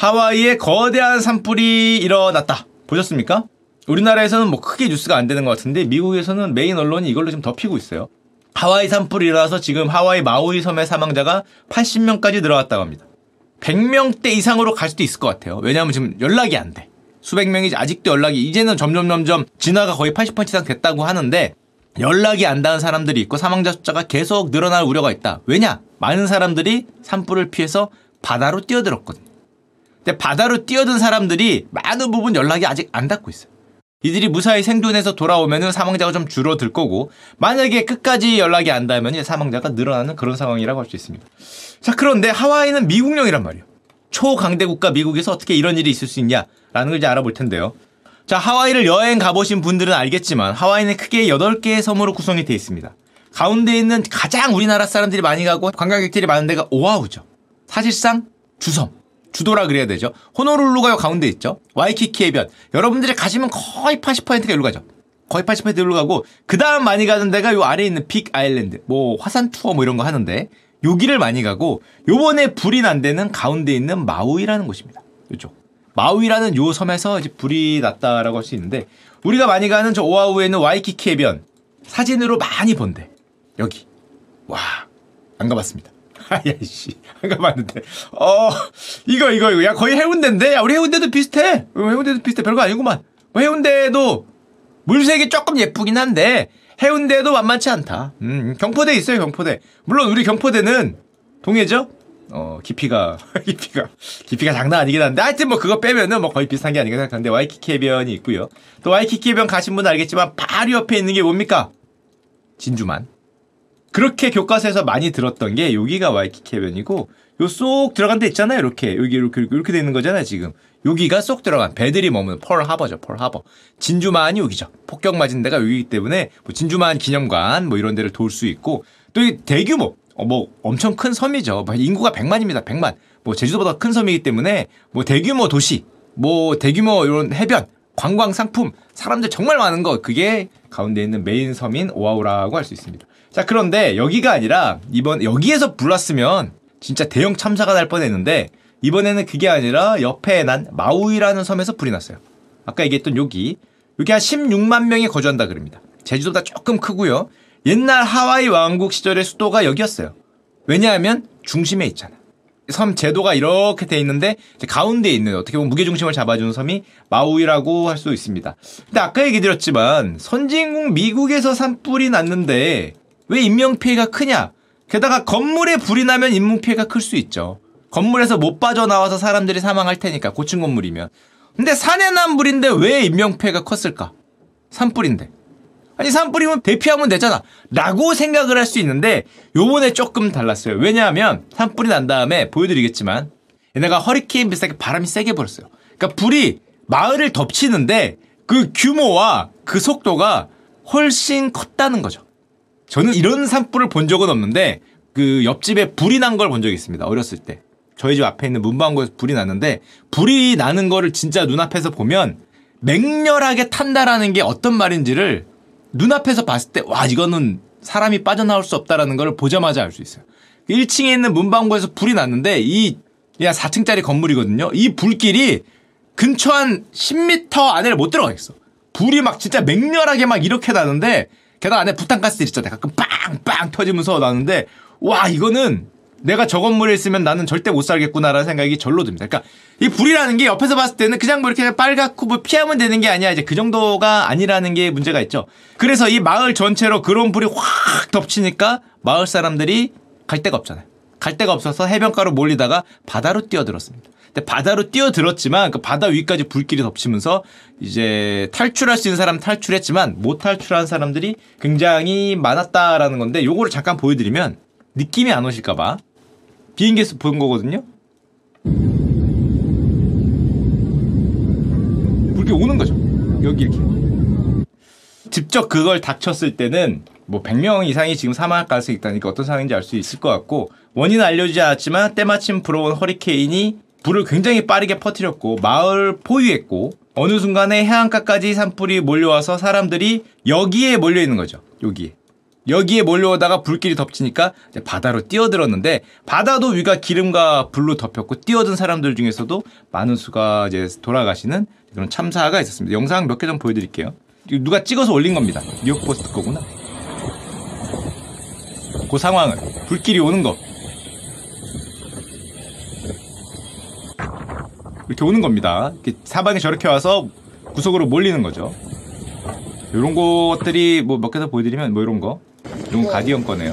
하와이에 거대한 산불이 일어났다. 보셨습니까? 우리나라에서는 뭐 크게 뉴스가 안 되는 것 같은데 미국에서는 메인 언론이 이걸로 좀 덮이고 있어요. 하와이 산불이 일어나서 지금 하와이 마우이 섬의 사망자가 80명까지 늘어났다고 합니다. 100명대 이상으로 갈 수도 있을 것 같아요. 왜냐하면 지금 연락이 안 돼. 수백 명이 아직도 연락이 이제는 점점 점점 진화가 거의 80% 이상 됐다고 하는데 연락이 안 닿은 사람들이 있고 사망자 숫자가 계속 늘어날 우려가 있다. 왜냐? 많은 사람들이 산불을 피해서 바다로 뛰어들었거든요. 근데 바다로 뛰어든 사람들이 많은 부분 연락이 아직 안 닿고 있어요. 이들이 무사히 생존해서 돌아오면은 사망자가 좀 줄어들 거고 만약에 끝까지 연락이 안 닿으면 사망자가 늘어나는 그런 상황이라고 할 수 있습니다. 자 그런데 하와이는 미국령이란 말이에요. 초강대 국가 미국에서 어떻게 이런 일이 있을 수 있냐라는 걸 이제 알아볼 텐데요. 자 하와이를 여행 가보신 분들은 알겠지만 하와이는 크게 8개의 섬으로 구성이 되어 있습니다. 가운데 있는 가장 우리나라 사람들이 많이 가고 관광객들이 많은 데가 오아우죠. 사실상 주섬. 주도라 그래야 되죠. 호노룰루가 가운데 있죠. 와이키키 해변. 여러분들이 가시면 거의 80%가 여기로 가죠. 거의 80% 여기로 가고 그 다음 많이 가는 데가 요 아래에 있는 빅 아일랜드. 뭐 화산 투어 뭐 이런 거 하는데 여기를 많이 가고 요번에 불이 난 데는 가운데 있는 마우이라는 곳입니다. 이쪽. 마우이라는 요 섬에서 이제 불이 났다라고 할 수 있는데 우리가 많이 가는 저 오아우에 있는 와이키키 해변 사진으로 많이 본대. 여기. 와. 안 가봤습니다. 아야씨. 안 가봤는데. 어 이거 이거 이거. 야 거의 해운대인데? 야 우리 해운대도 비슷해. 어, 해운대도 비슷해. 별거 아니구만. 뭐 해운대도 물색이 조금 예쁘긴 한데 해운대도 만만치 않다. 음 경포대 있어요 경포대. 물론 우리 경포대는 동해죠? 어 깊이가 깊이가 깊이가 장난 아니긴 한데 하여튼 뭐 그거 빼면은 뭐 거의 비슷한 게 아닌가 생각하는데 와이키키 해변이 있고요. 또 와이키키 해변 가신 분은 알겠지만 바로 옆에 있는 게 뭡니까? 진주만 그렇게 교과서에서 많이 들었던 게 여기가 와이키키 해변이고 요 쏙 들어간 데 있잖아요. 이렇게 여기 이렇게 이렇게 돼 있는 거잖아요. 지금 여기가 쏙 들어간 배들이 머무는 펄 하버죠. 펄 하버. 진주만이 여기죠. 폭격 맞은 데가 여기기 때문에 뭐 진주만 기념관 뭐 이런 데를 돌 수 있고 또 이 대규모 어, 뭐 엄청 큰 섬이죠. 뭐 인구가 100만입니다. 100만. 뭐 제주도보다 큰 섬이기 때문에 뭐 대규모 도시, 뭐 대규모 이런 해변, 관광 상품, 사람들 정말 많은 거 그게 가운데 있는 메인 섬인 오아우라고 할 수 있습니다. 자, 그런데 여기가 아니라 이번 여기에서 불났으면 진짜 대형 참사가 날 뻔했는데 이번에는 그게 아니라 옆에 난 마우이라는 섬에서 불이 났어요. 아까 얘기했던 여기 여기 한 16만 명이 거주한다 그럽니다. 제주도보다 조금 크고요. 옛날 하와이 왕국 시절의 수도가 여기였어요. 왜냐하면 중심에 있잖아. 섬 제도가 이렇게 돼 있는데 가운데 있는 어떻게 보면 무게 중심을 잡아주는 섬이 마우이라고 할 수 있습니다. 근데 아까 얘기 드렸지만 선진국 미국에서 산불이 났는데 왜 인명피해가 크냐? 게다가 건물에 불이 나면 인명피해가 클 수 있죠. 건물에서 못 빠져나와서 사람들이 사망할 테니까 고층 건물이면. 근데 산에 난 불인데 왜 인명피해가 컸을까? 산불인데. 아니 산불이면 대피하면 되잖아. 라고 생각을 할 수 있는데 요번에 조금 달랐어요. 왜냐하면 산불이 난 다음에 보여드리겠지만 얘네가 허리케인 비슷하게 바람이 세게 불었어요. 그러니까 불이 마을을 덮치는데 그 규모와 그 속도가 훨씬 컸다는 거죠. 저는 이런 산불을 본 적은 없는데 그 옆집에 불이 난 걸 본 적이 있습니다. 어렸을 때. 저희 집 앞에 있는 문방구에서 불이 났는데 불이 나는 거를 진짜 눈앞에서 보면 맹렬하게 탄다라는 게 어떤 말인지를 눈앞에서 봤을 때 와 이거는 사람이 빠져나올 수 없다라는 걸 보자마자 알 수 있어요. 1층에 있는 문방구에서 불이 났는데 이 그냥 4층짜리 건물이거든요. 이 불길이 근처 한 10m 안에를 못 들어가겠어. 불이 막 진짜 맹렬하게 막 이렇게 나는데 게다가 안에 부탄가스들 있잖아요. 가끔 빵빵 터지면서 나는데 와 이거는 내가 저 건물에 있으면 나는 절대 못 살겠구나라는 생각이 절로 듭니다. 그러니까 이 불이라는 게 옆에서 봤을 때는 그냥 뭐 이렇게 빨갛고 뭐 피하면 되는 게 아니야. 이제 그 정도가 아니라는 게 문제가 있죠. 그래서 이 마을 전체로 그런 불이 확 덮치니까 마을 사람들이 갈 데가 없잖아요. 갈 데가 없어서 해변가로 몰리다가 바다로 뛰어들었습니다. 근데 바다로 뛰어들었지만 그 바다 위까지 불길이 덮치면서 이제 탈출할 수 있는 사람 탈출했지만 못 탈출한 사람들이 굉장히 많았다라는 건데 요거를 잠깐 보여드리면 느낌이 안 오실까봐 비행기에서 본 거거든요. 불길이 오는 거죠. 여기 이렇게. 직접 그걸 닥쳤을 때는 뭐 100명 이상이 지금 사망할 가능성이 있다니까 어떤 상황인지 알 수 있을 것 같고 원인은 알려지지 않았지만 때마침 불어온 허리케인이 불을 굉장히 빠르게 퍼뜨렸고 마을 포위했고 어느 순간에 해안가까지 산불이 몰려와서 사람들이 여기에 몰려 있는 거죠. 여기에. 여기에 몰려오다가 불길이 덮치니까 바다로 뛰어들었는데 바다도 위가 기름과 불로 덮였고 뛰어든 사람들 중에서도 많은 수가 이제 돌아가시는 그런 참사가 있었습니다. 영상 몇 개 좀 보여드릴게요. 누가 찍어서 올린 겁니다. 뉴욕 포스트 거구나. 그 상황을 불길이 오는 거 이렇게 오는 겁니다. 이렇게 사방에 저렇게 와서 구석으로 몰리는 거죠. 이런 것들이 뭐 몇 개 더 보여드리면 뭐 이런 거 이건 가디언 거네요.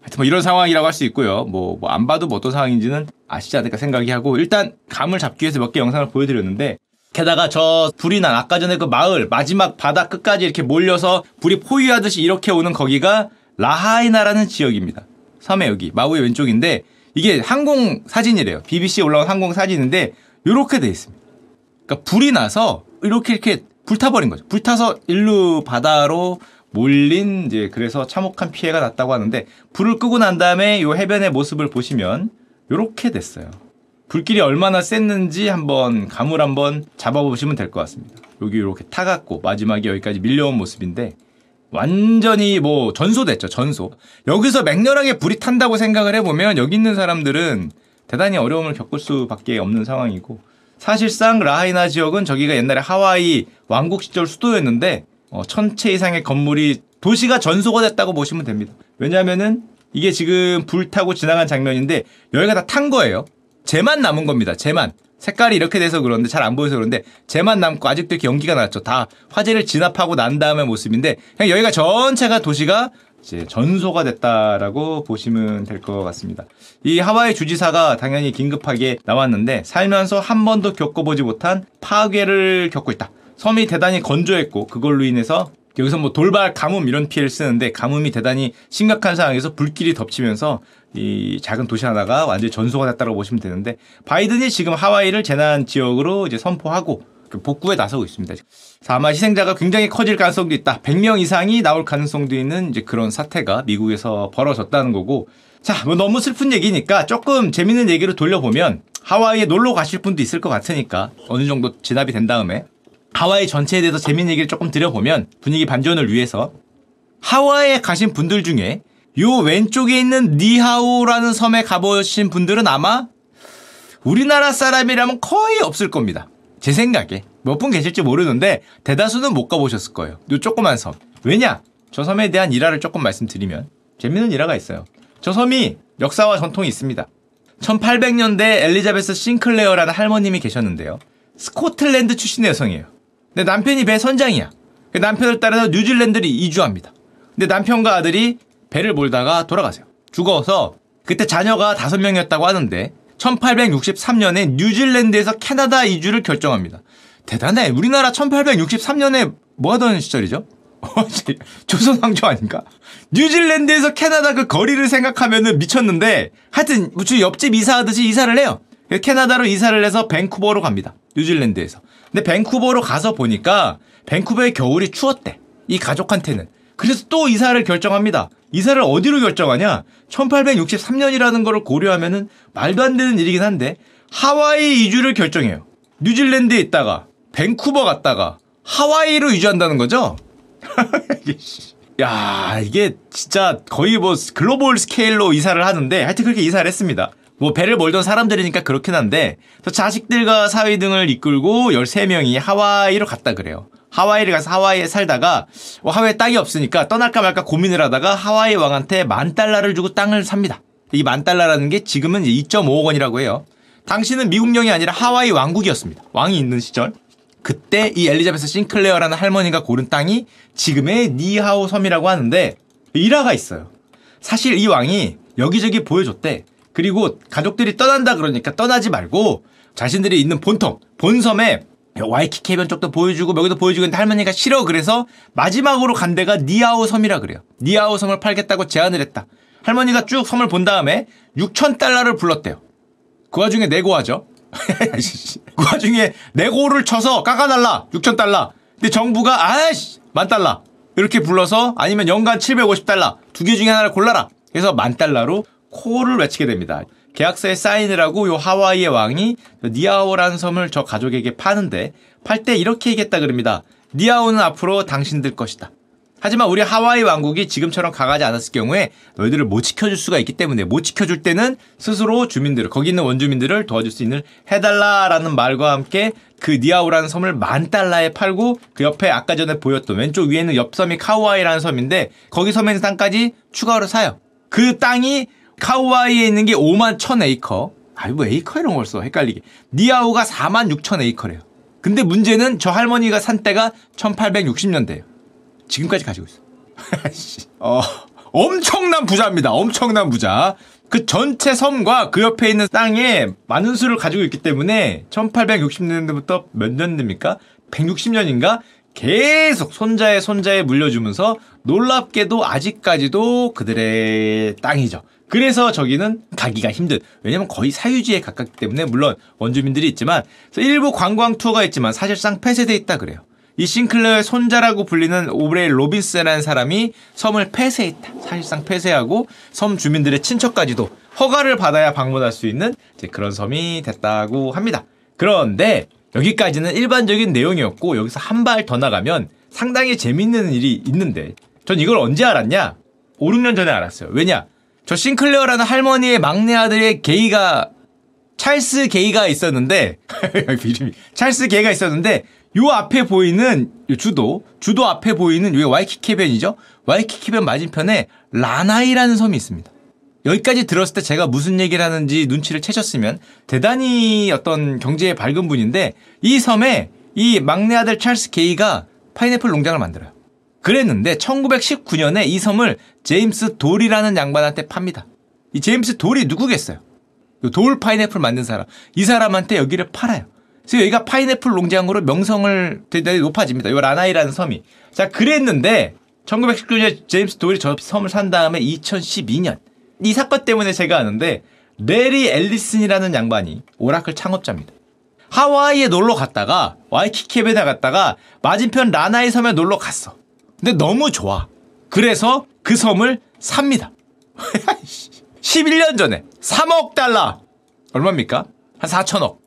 하여튼 뭐 이런 상황이라고 할 수 있고요. 뭐안 봐도 뭐 어떤 상황인지는 아시지 않을까 생각이 하고 일단 감을 잡기 위해서 몇 개 영상을 보여드렸는데 게다가 저 불이 난 아까 전에 그 마을 마지막 바다 끝까지 이렇게 몰려서 불이 포위하듯이 이렇게 오는 거기가 라하이나라는 지역입니다. 섬의 여기 마우의 왼쪽인데 이게 항공 사진이래요. BBC에 올라온 항공 사진인데 이렇게 돼 있습니다. 그러니까 불이 나서 이렇게 이렇게 불타버린 거죠. 불타서 일루 바다로 몰린 이제 그래서 참혹한 피해가 났다고 하는데 불을 끄고 난 다음에 이 해변의 모습을 보시면 이렇게 됐어요. 불길이 얼마나 셌는지 한번 감을 한번 잡아보시면 될 것 같습니다. 여기 이렇게 타갖고 마지막에 여기까지 밀려온 모습인데 완전히 뭐 전소됐죠 전소. 여기서 맹렬하게 불이 탄다고 생각을 해보면 여기 있는 사람들은 대단히 어려움을 겪을 수밖에 없는 상황이고 사실상 라하이나 지역은 저기가 옛날에 하와이 왕국 시절 수도였는데 어, 천채 이상의 건물이 도시가 전소가 됐다고 보시면 됩니다. 왜냐하면은 이게 지금 불 타고 지나간 장면인데 여기가 다 탄 거예요. 쟤만 남은 겁니다. 쟤만. 색깔이 이렇게 돼서 그런데 잘 안 보여서 그런데 쟤만 남고 아직도 이렇게 연기가 났죠. 다 화재를 진압하고 난 다음의 모습인데 그냥 여기가 전체가 도시가 이제 전소가 됐다라고 보시면 될 것 같습니다. 이 하와이 주지사가 당연히 긴급하게 나왔는데 살면서 한 번도 겪어보지 못한 파괴를 겪고 있다. 섬이 대단히 건조했고 그걸로 인해서 여기서 뭐 돌발 가뭄 이런 피해를 쓰는데 가뭄이 대단히 심각한 상황에서 불길이 덮치면서 이 작은 도시 하나가 완전히 전소가 됐다고 보시면 되는데 바이든이 지금 하와이를 재난 지역으로 이제 선포하고 그 복구에 나서고 있습니다. 아마 희생자가 굉장히 커질 가능성도 있다. 100명 이상이 나올 가능성도 있는 이제 그런 사태가 미국에서 벌어졌다는 거고. 자, 뭐 너무 슬픈 얘기니까 조금 재밌는 얘기로 돌려보면 하와이에 놀러 가실 분도 있을 것 같으니까 어느 정도 진압이 된 다음에 하와이 전체에 대해서 재밌는 얘기를 조금 드려보면 분위기 반전을 위해서 하와이에 가신 분들 중에 요 왼쪽에 있는 니하오라는 섬에 가보신 분들은 아마 우리나라 사람이라면 거의 없을 겁니다. 제 생각에 몇 분 계실지 모르는데 대다수는 못 가보셨을 거예요. 요 조그만 섬. 왜냐? 저 섬에 대한 일화를 조금 말씀드리면 재밌는 일화가 있어요. 저 섬이 역사와 전통이 있습니다. 1800년대 엘리자베스 싱클레어라는 할머님이 계셨는데요. 스코틀랜드 출신의 여성이에요. 근데 남편이 배 선장이야. 그 남편을 따라서 뉴질랜드를 이주합니다. 근데 남편과 아들이 배를 몰다가 돌아가세요. 죽어서 그때 자녀가 다섯 명이었다고 하는데 1863년에 뉴질랜드에서 캐나다 이주를 결정합니다. 대단해. 우리나라 1863년에 뭐 하던 시절이죠? 조선 왕조 아닌가? 뉴질랜드에서 캐나다 그 거리를 생각하면은 미쳤는데 하여튼 무슨 옆집 이사하듯이 이사를 해요. 캐나다로 이사를 해서 밴쿠버로 갑니다. 뉴질랜드에서. 근데 밴쿠버로 가서 보니까 밴쿠버의 겨울이 추웠대. 이 가족한테는. 그래서 또 이사를 결정합니다. 이사를 어디로 결정하냐? 1863년이라는 거를 고려하면은 말도 안 되는 일이긴 한데 하와이 이주를 결정해요. 뉴질랜드에 있다가 밴쿠버 갔다가 하와이로 이주한다는 거죠? 야, 이게 진짜 거의 뭐 글로벌 스케일로 이사를 하는데 하여튼 그렇게 이사를 했습니다. 뭐 배를 몰던 사람들이니까 그렇긴 한데 자식들과 사위 등을 이끌고 13명이 하와이로 갔다 그래요. 하와이를 가서 하와이에 살다가 뭐 하와이에 땅이 없으니까 떠날까 말까 고민을 하다가 하와이 왕한테 만 달러를 주고 땅을 삽니다. 이 만 달러라는 게 지금은 2.5억 원이라고 해요. 당시는 미국령이 아니라 하와이 왕국이었습니다. 왕이 있는 시절. 그때 이 엘리자베스 싱클레어라는 할머니가 고른 땅이 지금의 니하오 섬이라고 하는데 일화가 있어요. 사실 이 왕이 여기저기 보여줬대. 그리고 가족들이 떠난다 그러니까 떠나지 말고 자신들이 있는 본섬, 본섬에 와이키키 해변 쪽도 보여주고 여기도 보여주고 있는데 할머니가 싫어 그래서 마지막으로 간 데가 니아오 섬이라 그래요. 니아오 섬을 팔겠다고 제안을 했다. 할머니가 쭉 섬을 본 다음에 6천 달러를 불렀대요. 그 와중에 내고하죠. 그 와중에 내고를 쳐서 깎아달라 6천 달러. 근데 정부가 아이씨 만 달러 이렇게 불러서 아니면 연간 750달러 두 개 중에 하나를 골라라. 그래서 만 달러로 코를 외치게 됩니다. 계약서에 사인을 하고 요 하와이의 왕이 니아오라는 섬을 저 가족에게 파는데 팔 때 이렇게 얘기했다 그럽니다. 니아오는 앞으로 당신들 것이다. 하지만 우리 하와이 왕국이 지금처럼 강하지 않았을 경우에 너희들을 못 지켜줄 수가 있기 때문에 못 지켜줄 때는 스스로 주민들을 거기 있는 원주민들을 도와줄 수 있는 해달라라는 말과 함께 그 니아오라는 섬을 만 달러에 팔고 그 옆에 아까 전에 보였던 왼쪽 위에는 옆 섬이 카우아이라는 섬인데 거기 섬에 있는 땅까지 추가로 사요. 그 땅이 카우아이에 있는 게 5만 1000 에이커. 아이 뭐 에이커 이런 걸 써. 헷갈리게. 니아오가 4만 6천 에이커래요. 근데 문제는 저 할머니가 산 때가 1860년대예요. 지금까지 가지고 있어. 어, 엄청난 부자입니다. 엄청난 부자. 그 전체 섬과 그 옆에 있는 땅에 많은 수를 가지고 있기 때문에 1860년대부터 몇년 됩니까? 160년인가? 계속 손자의 손자에 물려주면서 놀랍게도 아직까지도 그들의 땅이죠. 그래서 저기는 가기가 힘든. 왜냐면 거의 사유지에 가깝기 때문에 물론 원주민들이 있지만 일부 관광 투어가 있지만 사실상 폐쇄돼 있다 그래요. 이 싱클레어의 손자라고 불리는 오브레이 로빈슨이라는 사람이 섬을 폐쇄했다. 사실상 폐쇄하고 섬 주민들의 친척까지도 허가를 받아야 방문할 수 있는 그런 섬이 됐다고 합니다. 그런데 여기까지는 일반적인 내용이었고 여기서 한 발 더 나가면 상당히 재밌는 일이 있는데 전 이걸 언제 알았냐? 5, 6년 전에 알았어요. 왜냐? 저 싱클레어라는 할머니의 막내 아들의 게이가 찰스 게이가 있었는데 이름이 찰스 게이가 있었는데 요 앞에 보이는 요 주도 주도 앞에 보이는 요 와이키키 해변이죠. 와이키키 해변 맞은편에 라나이라는 섬이 있습니다. 여기까지 들었을 때 제가 무슨 얘기를 하는지 눈치를 채셨으면 대단히 어떤 경제에 밝은 분인데 이 섬에 이 막내 아들 찰스 게이가 파인애플 농장을 만들어요. 그랬는데 1919년에 이 섬을 제임스 돌이라는 양반한테 팝니다. 이 제임스 돌이 누구겠어요? 돌 파인애플 만든 사람. 이 사람한테 여기를 팔아요. 그래서 여기가 파인애플 농장으로 명성을 대단히 높아집니다. 이 라나이라는 섬이. 자, 그랬는데 1919년에 제임스 돌이 저 섬을 산 다음에 2012년 이 사건 때문에 제가 아는데 래리 엘리슨이라는 양반이 오라클 창업자입니다. 하와이에 놀러 갔다가 와이키키에 나갔다가 맞은편 라나이 섬에 놀러 갔어. 근데 너무 좋아. 그래서 그 섬을 삽니다. 11년 전에 3억 달러. 얼마입니까? 한 4천억.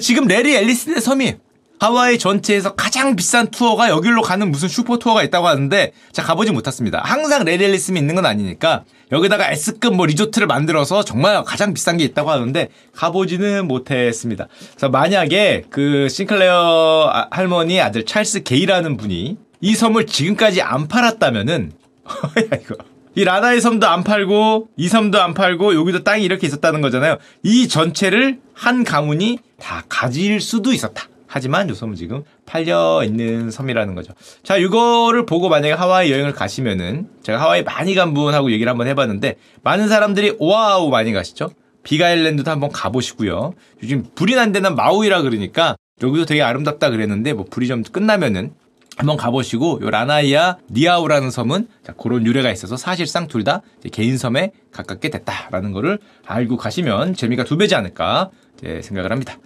지금 래리 엘리슨의 섬이 하와이 전체에서 가장 비싼 투어가 여기로 가는 무슨 슈퍼 투어가 있다고 하는데 제가 가보지 못했습니다. 항상 래리 엘리슨이 있는 건 아니니까 여기다가 S급 뭐 리조트를 만들어서 정말 가장 비싼 게 있다고 하는데 가보지는 못했습니다. 그래서 만약에 그 싱클레어 아, 할머니 아들 찰스 게이라는 분이 이 섬을 지금까지 안 팔았다면은 이거 이 라나의 섬도 안 팔고 이 섬도 안 팔고 여기도 땅이 이렇게 있었다는 거잖아요. 이 전체를 한 가문이 다 가질 수도 있었다. 하지만 요 섬은 지금 팔려 있는 섬이라는 거죠. 자, 이거를 보고 만약에 하와이 여행을 가시면은 제가 하와이 많이 간 분하고 얘기를 한번 해봤는데 많은 사람들이 오아우 많이 가시죠. 비가일랜드도 한번 가보시고요. 요즘 불이 난 데는 마우이라 그러니까 여기도 되게 아름답다 그랬는데 뭐 불이 좀 끝나면은 한번 가보시고 요 라나이아 니아우라는 섬은 자, 그런 유래가 있어서 사실상 둘 다 개인 섬에 가깝게 됐다라는 거를 알고 가시면 재미가 두 배지 않을까 생각을 합니다.